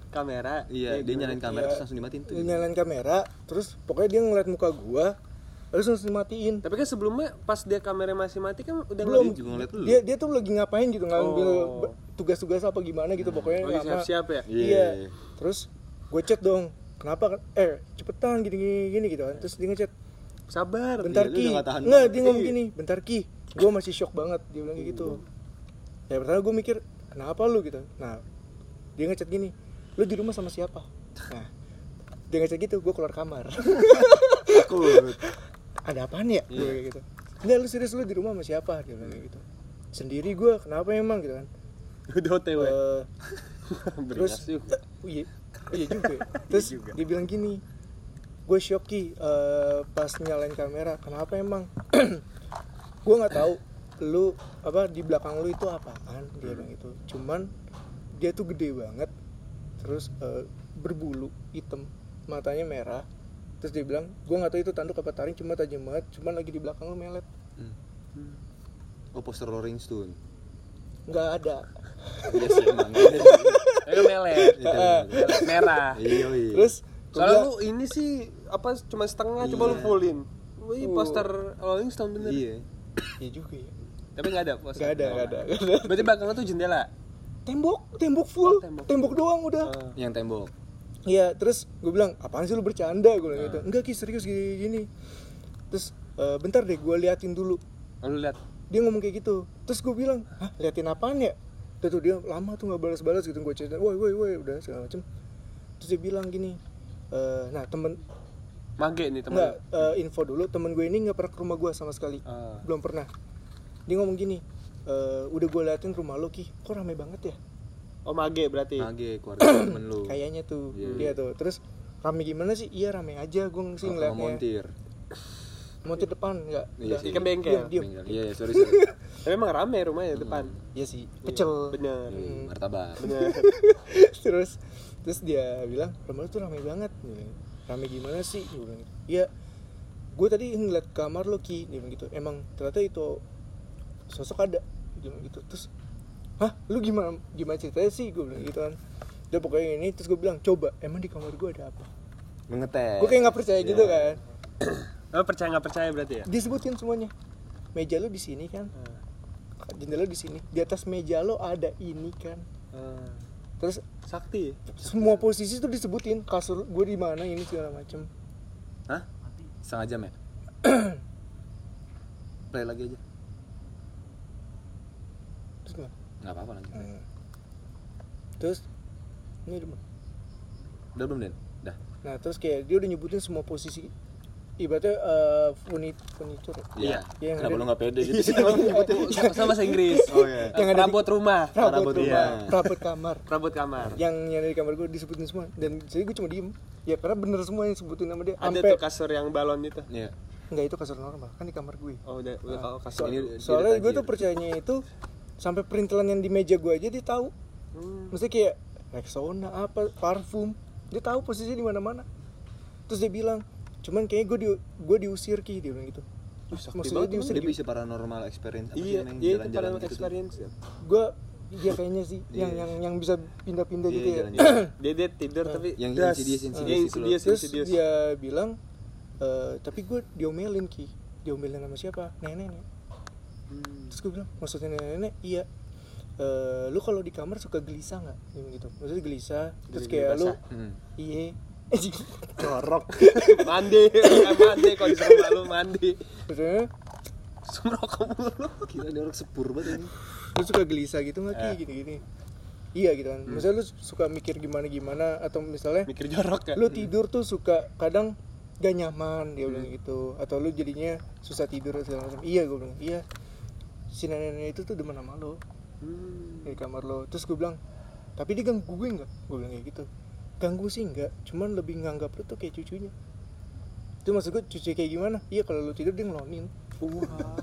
kamera Iya, Ya, dia gimana? nyalain kamera Iya. terus langsung dimatiin tuh. Dia nyalain kamera terus pokoknya dia ngeliat muka gua terus langsung dimatiin Tapi kan sebelumnya pas dia kamera masih mati kan udah belum dia juga ngeliat lu. dia dia tuh lagi ngapain gitu ngambil Oh. tugas-tugas apa gimana gitu pokoknya Lagi siap-siap ya? Iya. iya terus gue chat dong kenapa kan eh cepetan gini gini, gini gitu kan terus dia ngechat Sabar. bentar Iya, ki nggak dia ngomong Iya. gini bentar ki gue masih shock banget dia bilang kayak gitu ya pertama gue mikir kenapa lu gitu? Nah dia ngechat gini lu di rumah sama siapa? Nah dia ngechat gitu gue keluar kamar. Takut. ada apaan ya? Gue kayak gitu. Enggak lu serius lu di rumah sama siapa? Dia bilang gitu. Sendiri gue kenapa emang? Gitu kan. Udah OTW. Beringas terus juga. oh iya oh iya juga. Ya. terus dia bilang gini gue shock ki eh, pas nyalain kamera kenapa emang? Gue nggak tahu lu apa di belakang lu itu apaan dia bilang itu cuman dia tuh gede banget terus eh, berbulu hitam matanya merah terus dia bilang gue nggak tahu itu tanduk apa taring cuma tajam banget cuman lagi di belakang lu melet Oh, poster Rolling Stone. nggak ada Iya sih emang. Ya kan melet. Itu. Melet merah. Iya, iya. terus Soalnya bilang, lu ini sih apa cuma setengah coba lu Iya. fullin. Wih, Uh. poster Rolling Stone bener. Iya. iya juga ya Tapi nggak ada poster. nggak ada nggak ada, nggak ada. Berarti belakangnya tuh jendela. tembok tembok full Oh, tembok. tembok. doang udah Ah. Yang tembok. Iya, terus gue bilang, apaan sih lu bercanda? Gue bilang Ah. gitu. Enggak, Ki, serius gini, gini. Terus, "Eh, bentar deh, gue liatin dulu. Lu lihat. Dia ngomong kayak gitu. Terus gue bilang, hah, liatin apaan ya? Terus tuh dia lama tuh gak balas-balas gitu. Gue cerita, woi, woi, woi, udah segala macem. Terus dia bilang gini, "Eh, nah temen, Mage nih teman. enggak, eh, info dulu, temen gue ini gak pernah ke rumah gue sama sekali. Ah. Belum pernah. Dia ngomong gini, "Eh, udah gue liatin rumah lo, Ki, kok rame banget ya? Oh mage berarti. Mage keluarga temen lu. Kayaknya tuh, Iya. dia tuh. Terus, rame gimana sih? Iya rame aja, gue sih Sama ngeliatnya. montir. montir depan enggak Iya sih. Ikan bengkel. Diam, diam. Bengkel. Iya, iya, sorry, sorry. Tapi emang rame rumahnya depan. iya sih pecel Bener. Iya, Martabak. Bener. terus terus dia bilang rumah lu tuh rame banget rame gimana sih gue bilang gitu. iya gue tadi ngeliat kamar lo ki dia bilang gitu emang ternyata itu sosok ada dia bilang gitu terus hah lu gimana gimana ceritanya sih gue bilang gitu kan dia pokoknya ini terus gue bilang coba emang di kamar gue ada apa Mengetes. gue kayak nggak percaya gitu Iya. kan Lo percaya nggak percaya berarti ya? disebutin semuanya meja lo di sini kan Ah. jendela di sini di atas meja lo ada ini kan Ah. terus Sakti. semua posisi tuh disebutin kasur gue di mana ini segala macem Hah? Setengah jam ya? Play lagi aja. terus gimana? Nggak apa-apa lanjut. Hmm. terus ini udah belum? Udah belum, Den? Dah. nah terus kayak dia udah nyebutin semua posisi ibaratnya uh, funit furniture Iya. Yang Kenapa ada- lu nggak pede gitu sih? Sama bahasa Inggris. Oh, iya. Yang ada Perabot rumah. perabot Perabot rumah iya. perabot kamar Perabot kamar. yang yang dari kamar gue disebutin semua dan jadi gue cuma diem ya karena bener semua yang disebutin sama dia Ada tuh kasur yang balon itu. Iya. nggak itu kasur normal kan di kamar gue Oh udah udah Nah, kasur. ini So- soalnya gue tuh percayanya itu sampai perintilan yang di meja gue aja dia tahu Hmm. Maksudnya kayak Rexona apa parfum dia tahu posisinya di mana mana terus dia bilang cuman kayaknya gue di gue diusir ki dia bilang gitu maksudnya diusir Dia bisa paranormal experience apa Iya, sih yang iya itu jalan-jalan paranormal gitu experience. ya. gue dia kayaknya sih yang Iya. yang yang bisa pindah-pindah Iya, gitu ya. Dia dia tidur tapi Yang Das. insidious Iya, insidious itu insidious. terus Insidious. dia bilang "Eh, tapi gue diomelin ki diomelin sama siapa nenek nenek Hmm. terus gue bilang maksudnya nenek nenek iya Eh, lu kalau di kamar suka gelisah nggak gitu maksudnya gelisah terus Geli-geli kayak lu. Hmm. iya jorok mandi, kan mandi kalau disuruh malu mandi. maksudnya Sumrokok mulu. Gila dia orang sepur banget ini. lu suka gelisah gitu nggak ki Eh. gini gini iya gitu kan misalnya lu suka mikir gimana gimana atau misalnya Mikir jorok ya. lu tidur tuh suka kadang gak nyaman dia Hmm. bilang gitu atau lu jadinya susah tidur segala macam iya gue bilang iya si nenek itu tuh demen sama lo. Hmm. di kamar lo. Terus gue bilang tapi dia ganggu gue nggak? Gue bilang kayak gitu. Ganggu sih enggak cuman lebih nganggap lu tuh kayak cucunya. Itu maksud gue cucu kayak gimana? Iya kalau lu tidur dia ngelonin. Wah.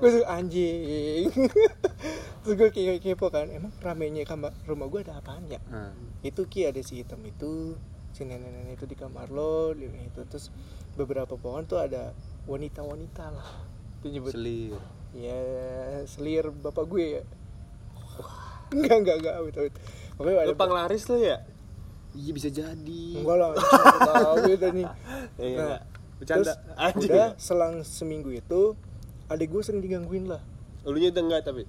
gue suka anjing. Terus gue kayak kepo kan emang ramenya kamar rumah gue ada apaan ya? Nah, itu ki ada si hitam itu si nenek-nenek itu di kamar lo itu terus beberapa pohon tuh ada wanita-wanita lah. Itu nyebut selir. Ya selir bapak gue ya enggak enggak enggak awet awet pokoknya ada Lu panglaris lu ya? Iya bisa jadi. enggak lah enggak awet nih Iya. Nah, Bercanda. terus udah selang seminggu itu adik gue sering digangguin lah Elunya udah enggak tapi.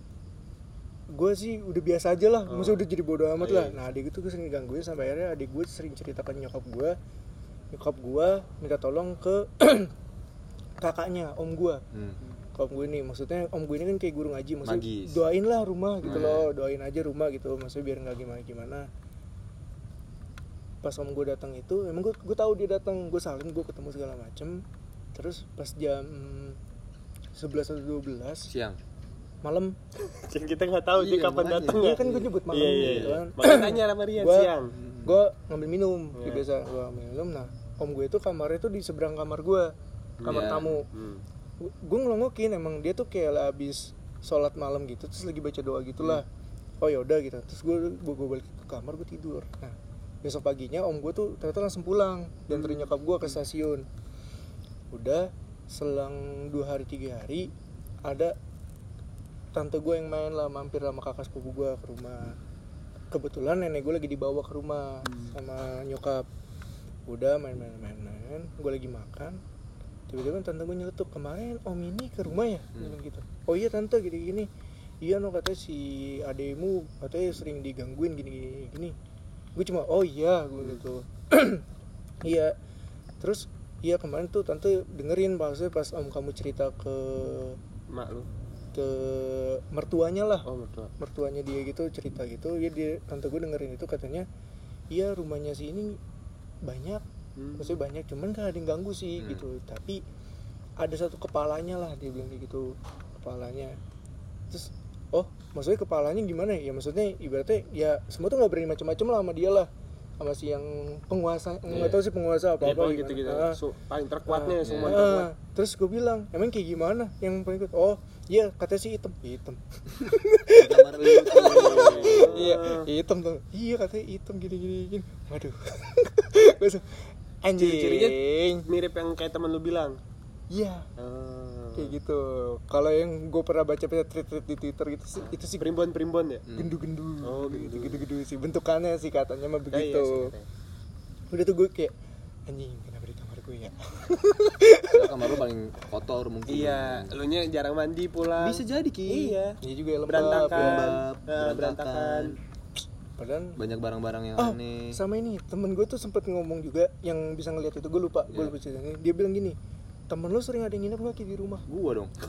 gue sih udah biasa aja lah maksudnya udah jadi bodoh amat Iya. lah nah adik itu gue sering digangguin sampai akhirnya adik gue sering ceritakan nyokap gue nyokap gue minta tolong ke kakaknya om gue Hmm. Ke om gue nih maksudnya om gue ini kan kayak guru ngaji maksudnya Magis. doain lah rumah gitu Nah. loh doain aja rumah gitu maksudnya biar nggak gimana gimana pas om gue datang itu emang gue gue tahu dia datang gue salim gue ketemu segala macem terus pas jam 11 atau 12 Siang. malam kita nggak tahu dia Iya, kapan datang Iya ya. kan gue nyebut malam Iya iya. gitu iya. kan Makanya tanya sama Rian Gua- siang. gue ngambil minum kayak biasa gue ngambil minum nah om gue itu kamarnya tuh di seberang kamar gue kamar Iya. tamu Hmm. Gue ngelongokin emang dia tuh kayak lah abis sholat malam gitu terus lagi baca doa gitulah. Oh yaudah gitu. Terus gue gue balik ke kamar gue tidur. Nah besok paginya om gue tuh ternyata langsung pulang dan Hmm. nyokap gue ke stasiun. Udah selang dua hari tiga hari ada tante gue yang main lah mampir sama kakak sepupu gue ke rumah. Kebetulan nenek gue lagi dibawa ke rumah sama nyokap. Udah main-main main-main. Gue lagi makan tiba-tiba tante gue nyeletuk kemarin om ini ke rumah ya? Bilang gitu. Oh iya tante gini gini. Iya no katanya si ademu katanya sering digangguin gini gini. Gini gue cuma oh iya gue gitu. Iya. Terus iya kemarin tuh tante dengerin maksudnya pas om kamu cerita ke mak lu. ke mertuanya lah. Oh betul mertuanya dia gitu cerita gitu. Ya dia tante gue dengerin itu katanya iya rumahnya si ini banyak Hmm. maksudnya banyak cuman kan ada yang ganggu sih gitu. Tapi ada satu kepalanya lah dia bilang kayak gitu kepalanya. Terus oh maksudnya kepalanya gimana ya? Ya maksudnya ibaratnya ya semua tuh nggak berani macam-macam lah sama dia lah. Sama si yang penguasa nggak tahu sih penguasa apa apa pokoknya gitu-gitu. Su- paling terkuatnya semua terkuat. terus gue bilang emang kayak gimana? Yang paling kuat oh iya katanya sih hitam. Hitam. Iya hitam tuh. Iya katanya hitam gini gini gini. Waduh Langsung, Ciri-cirinya anjing mirip yang kayak temen lu bilang. iya Oh. kayak gitu kalau yang gue pernah baca baca tweet tweet di twitter gitu sih itu sih Primbon primbon ya. gendu gendu Oh, gitu gitu gitu sih bentukannya sih katanya mah Ya, iya begitu sih, katanya. udah tuh gue kayak anjing kenapa di kamar gue ya kamar lu paling kotor mungkin. Iya, lu nya jarang mandi pulang. Bisa jadi ki. Iya. ini juga ya lembab Berantakan. ya. Lembab, Nah, berantakan. Padahal Banyak barang-barang yang Oh, aneh. sama ini temen gue tuh sempet ngomong juga yang bisa ngeliat itu gue lupa gue Iya. lupa ceritanya dia bilang gini temen lu sering ada yang nginep gak di rumah Gua dong.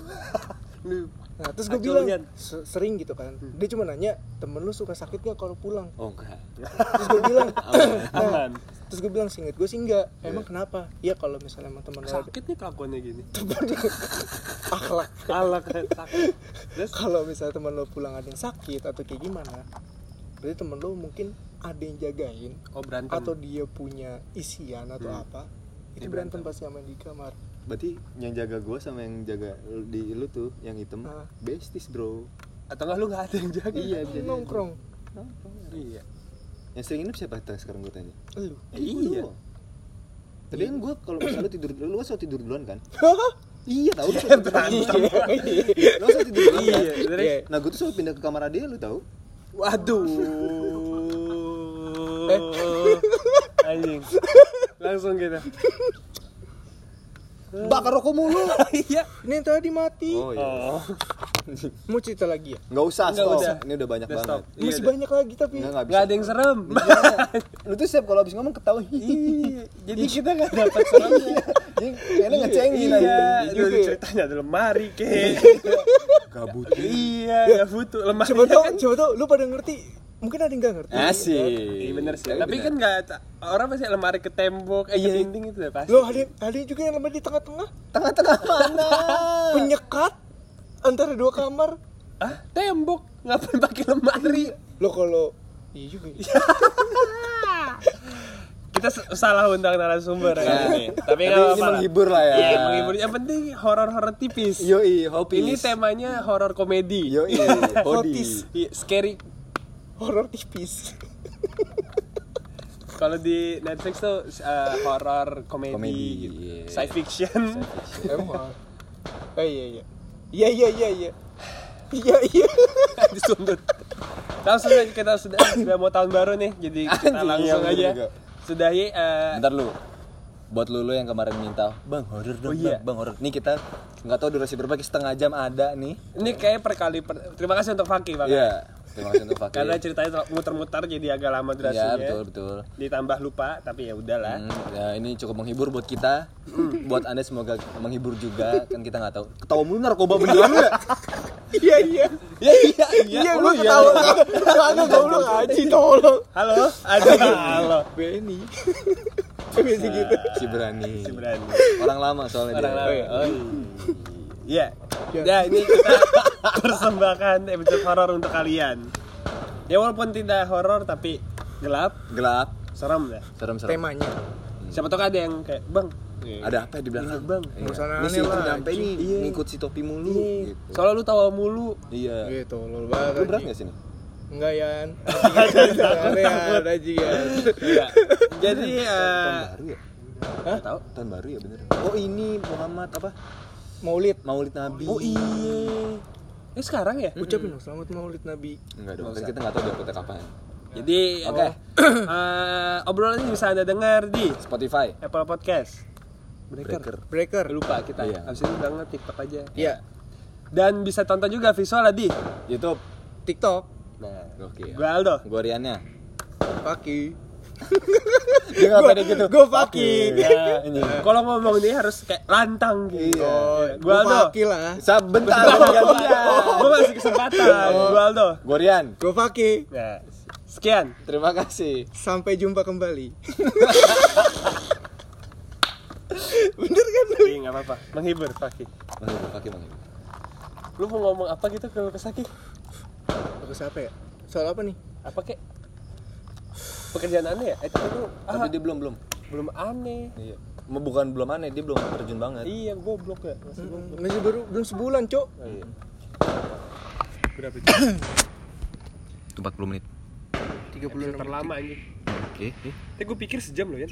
Nah terus gue bilang liat. "Se- sering gitu kan dia cuma nanya temen lu suka sakit gak kalau pulang Oh enggak. terus gue bilang aman. terus gue bilang singkat gue sih enggak emang kenapa iya kalau misalnya emang temen Sakit nih kelakuannya gini. akhlak sakit. Terus kalau misalnya temen lo pulang ada yang sakit atau kayak gimana berarti temen lo mungkin ada yang jagain oh berantem. atau dia punya isian atau apa itu Dia berantem pasti sama di kamar Berarti yang jaga gua sama yang jaga di lu tuh yang hitam Ah. besties, Bro. atau enggak lu enggak ada yang jaga. Iya, bisa jadi. nongkrong Iya. Yang sering nginep siapa tuh sekarang gua tanya? lu Eh, Iya. Tadi kan gua kalau misalnya lu tidur dulu, lu kan selalu tidur duluan kan? Iya, tahu lu selalu tidur duluan. Lu selalu tidur. Iya, kan? Iya. Nah, gua tuh selalu pindah ke kamar dia lu tahu? Waduh. Eh. Anjing. Langsung gitu. Bakar rokok mulu. Iya. ini yang tadi mati Oh iya. Oh. mau cerita lagi ya Enggak usah, Nggak, stop. udah. Ini udah banyak Udah, banget. stop. Iya, masih udah. banyak lagi tapi bisa. Enggak ada yang serem. Lu tuh siap kalau habis ngomong ketawa. Iya. Jadi kita enggak dapat seremnya. Jadi kayaknya ngecengin aja. Iya, Iya dulu juga ya. ceritanya ada lemari kek. Gabut. iya, enggak butuh lemari. coba tau coba tau lu pada ngerti mungkin ada yang nggak ngerti Asik. Iya bener sih. Tapi bener. kan enggak orang pasti lemari ke tembok, eh ke dinding itu udah pasti. lo ada ada juga yang lemari di tengah-tengah tengah-tengah mana? penyekat antara dua kamar Ah, tembok. Ngapain pakai lemari? lo kalau iya juga ya. kita salah undang narasumber ya. Iya, iya. Tapi nggak apa-apa. Ini menghibur lah ya. Iya, menghibur. Yang penting horor-horor tipis. Yo, hopis. Ini temanya horor komedi. yo i hopis. Scary horor tipis. Kalau di Netflix tuh uh, horor komedi, komedi iya. yeah. science fiction. Emang. oh iya iya. Iya iya iya iya. Iya iya. Disundut. Langsung kita sudah sudah mau tahun baru nih, jadi kita langsung aja. Sudahi eh, Bentar lu. Buat lu, lu yang kemarin minta, "Bang, horor dong, Oh, iya. Bang, Bang, horor." Nih kita nggak tahu durasi berapa, setengah jam ada nih. ini kayak per kali per- terima kasih untuk Faki Bang. Iya. Terima kasih untuk Fakir. Karena ceritanya muter-muter jadi agak lama durasinya. betul, betul. Ditambah lupa, tapi ya udahlah. Hmm, ya ini cukup menghibur buat kita. buat Anda semoga menghibur juga. Kan kita nggak tahu. Ketawa mulu narkoba beneran lu ya? iya iya Ya iya, iya gue ketawa kagak goblok aja tolong Halo, ada halo. Benny Benny gitu Si berani. Si berani. Orang lama soalnya Orang lama. Oh, iya. Ya. Ini kita persembahkan episode horor untuk kalian. Ya walaupun tidak horor tapi gelap, Gelap, serem ya. serem-serem. temanya Siapa tahu ada yang kayak, "Bang, Ada apa di belakang? Bang. Iya. Nggak usah Ini si nyampe nih, Iya. ngikut si topi mulu. Iya. Gitu. Soalnya lu tawa mulu. Iya. gitu lol banget Lu berat nggak sini? enggak Yan Aneh ya aja ya Iya. Jadi eh Tahun baru ya? Hah? Tahu? Tahun baru ya bener. Oh ini Muhammad apa? Maulid Maulid Nabi. Oh iya. Ini sekarang ya? ucapin dong selamat Maulid Nabi Enggak dong, kan kita nggak tahu dapetnya kapan. Jadi Oke. eh, obrolan ini bisa Anda dengar di Spotify. Apple Podcast. Breaker. breaker Lupa kita. Iya. Habis itu udah TikTok aja. Iya Dan bisa tonton juga visualnya di YouTube. TikTok Nah, Oke. gue Aldo Gua Riannya. Paki Dia nggak pede gitu. Gue Paki Ya. Kalau ngomong ini harus kayak lantang gitu. Iya. Gue Aldo. Paki lah Sebentar. Gue kasih kesempatan. Gue Aldo. Gua Rian. Gue Paki Nah, sekian. Terima kasih. Sampai jumpa kembali Bener kan? Iya, nggak apa-apa. Menghibur, Paki. Menghibur, pakai menghibur. Lu mau ngomong apa gitu ke Kesaki? Aku siapa ya? Soal apa nih? Apa kek? Pekerjaan aneh ya? Eh, tapi lu Tapi ah, dia belum belum. belum aneh. Iya. Mau bukan belum aneh, dia belum terjun banget. Iya, goblok ya. Masih goblok. Masih baru belum sebulan, Cok. Iya. Berapa itu? Itu 40 menit. 36 Terlama anjing. Oke. Tapi gue pikir sejam loh ya.